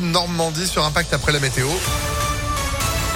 Normandie sur Impact après la météo.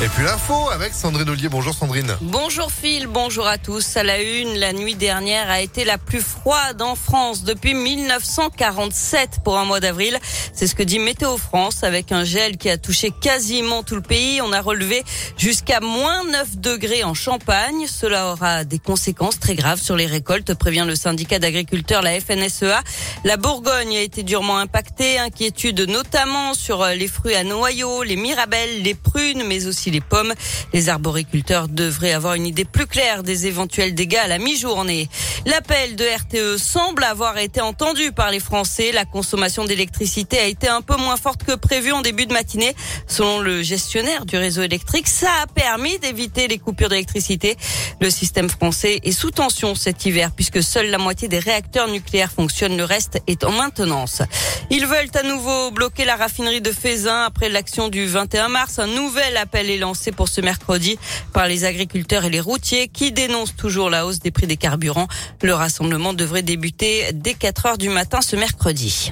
Et puis l'info avec Sandrine Ollier. Bonjour Sandrine. Bonjour Phil, bonjour à tous. À la une, la nuit dernière a été la plus froide en France depuis 1947 pour un mois d'avril. C'est ce que dit Météo France avec un gel qui a touché quasiment tout le pays. On a relevé jusqu'à moins 9 degrés en Champagne. Cela aura des conséquences très graves sur les récoltes, prévient le syndicat d'agriculteurs, la FNSEA. La Bourgogne a été durement impactée. Inquiétude notamment sur les fruits à noyaux, les mirabelles, les prunes, mais aussi les pommes. Les arboriculteurs devraient avoir une idée plus claire des éventuels dégâts à la mi-journée. L'appel de RTE semble avoir été entendu par les Français. La consommation d'électricité a été un peu moins forte que prévu en début de matinée. Selon le gestionnaire du réseau électrique, ça a permis d'éviter les coupures d'électricité. Le système français est sous tension cet hiver puisque seule la moitié des réacteurs nucléaires fonctionnent. Le reste est en maintenance. Ils veulent à nouveau bloquer la raffinerie de Fézin après l'action du 21 mars. Un nouvel appel lancé pour ce mercredi par les agriculteurs et les routiers qui dénoncent toujours la hausse des prix des carburants. Le rassemblement devrait débuter dès 4 heures du matin ce mercredi.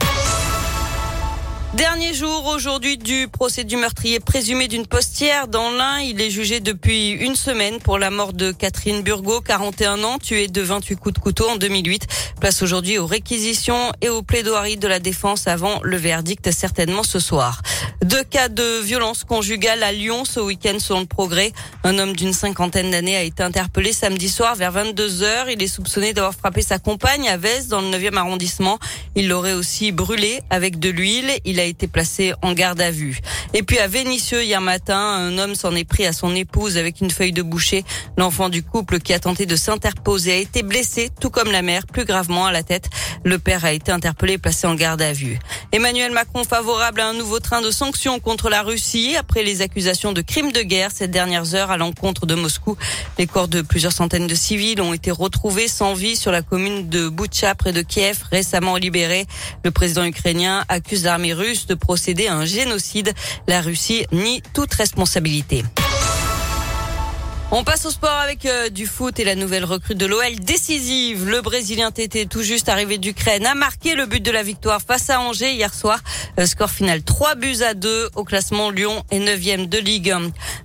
Dernier jour aujourd'hui du procès du meurtrier présumé d'une postière dans l'Ain. Il est jugé depuis une semaine pour la mort de Catherine Burgot, 41 ans, tuée de 28 coups de couteau en 2008. Place aujourd'hui aux réquisitions et aux plaidoiries de la défense avant le verdict certainement ce soir. Deux cas de violence conjugale à Lyon ce week-end selon le progrès. Un homme d'une cinquantaine d'années a été interpellé samedi soir vers 22 heures. Il est soupçonné d'avoir frappé sa compagne à Vez dans le 9e arrondissement. Il l'aurait aussi brûlé avec de l'huile. A été placé en garde à vue. Et puis à Vénissieux, hier matin, un homme s'en est pris à son épouse avec une feuille de boucher. L'enfant du couple qui a tenté de s'interposer a été blessé, tout comme la mère, plus gravement à la tête. Le père a été interpellé et placé en garde à vue. Emmanuel Macron favorable à un nouveau train de sanctions contre la Russie après les accusations de crimes de guerre ces dernières heures à l'encontre de Moscou. Les corps de plusieurs centaines de civils ont été retrouvés sans vie sur la commune de Boutcha près de Kiev, récemment libérés. Le président ukrainien accuse l'armée russe de procéder à un génocide. La Russie nie toute responsabilité. On passe au sport avec euh, du foot et la nouvelle recrue de l'OL décisive. Le Brésilien Tété, tout juste arrivé d'Ukraine, a marqué le but de la victoire face à Angers hier soir. Euh, score final 3 buts à 2 au classement Lyon est 9e de Ligue.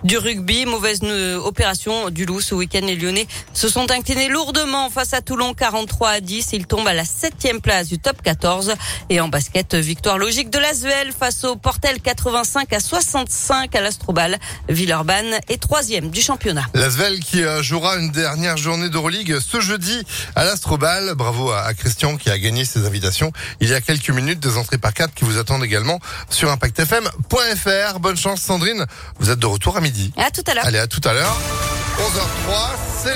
Du rugby, mauvaise euh, opération du loup ce week-end. Les Lyonnais se sont inclinés lourdement face à Toulon 43 à 10. Ils tombent à la 7e place du top 14. Et en basket, victoire logique de l'Asvel face au Portel 85 à 65 à l'Astrobal. Villeurbanne est 3e du championnat. L'Asvel qui euh, jouera une dernière journée d'Euroleague ce jeudi à l'Astrobal. Bravo à Christian qui a gagné ses invitations il y a quelques minutes. Des entrées par quatre qui vous attendent également sur ImpactFM.fr. Bonne chance Sandrine. Vous êtes de retour à midi. À tout à l'heure. Allez, à tout à l'heure. 11h03, c'est la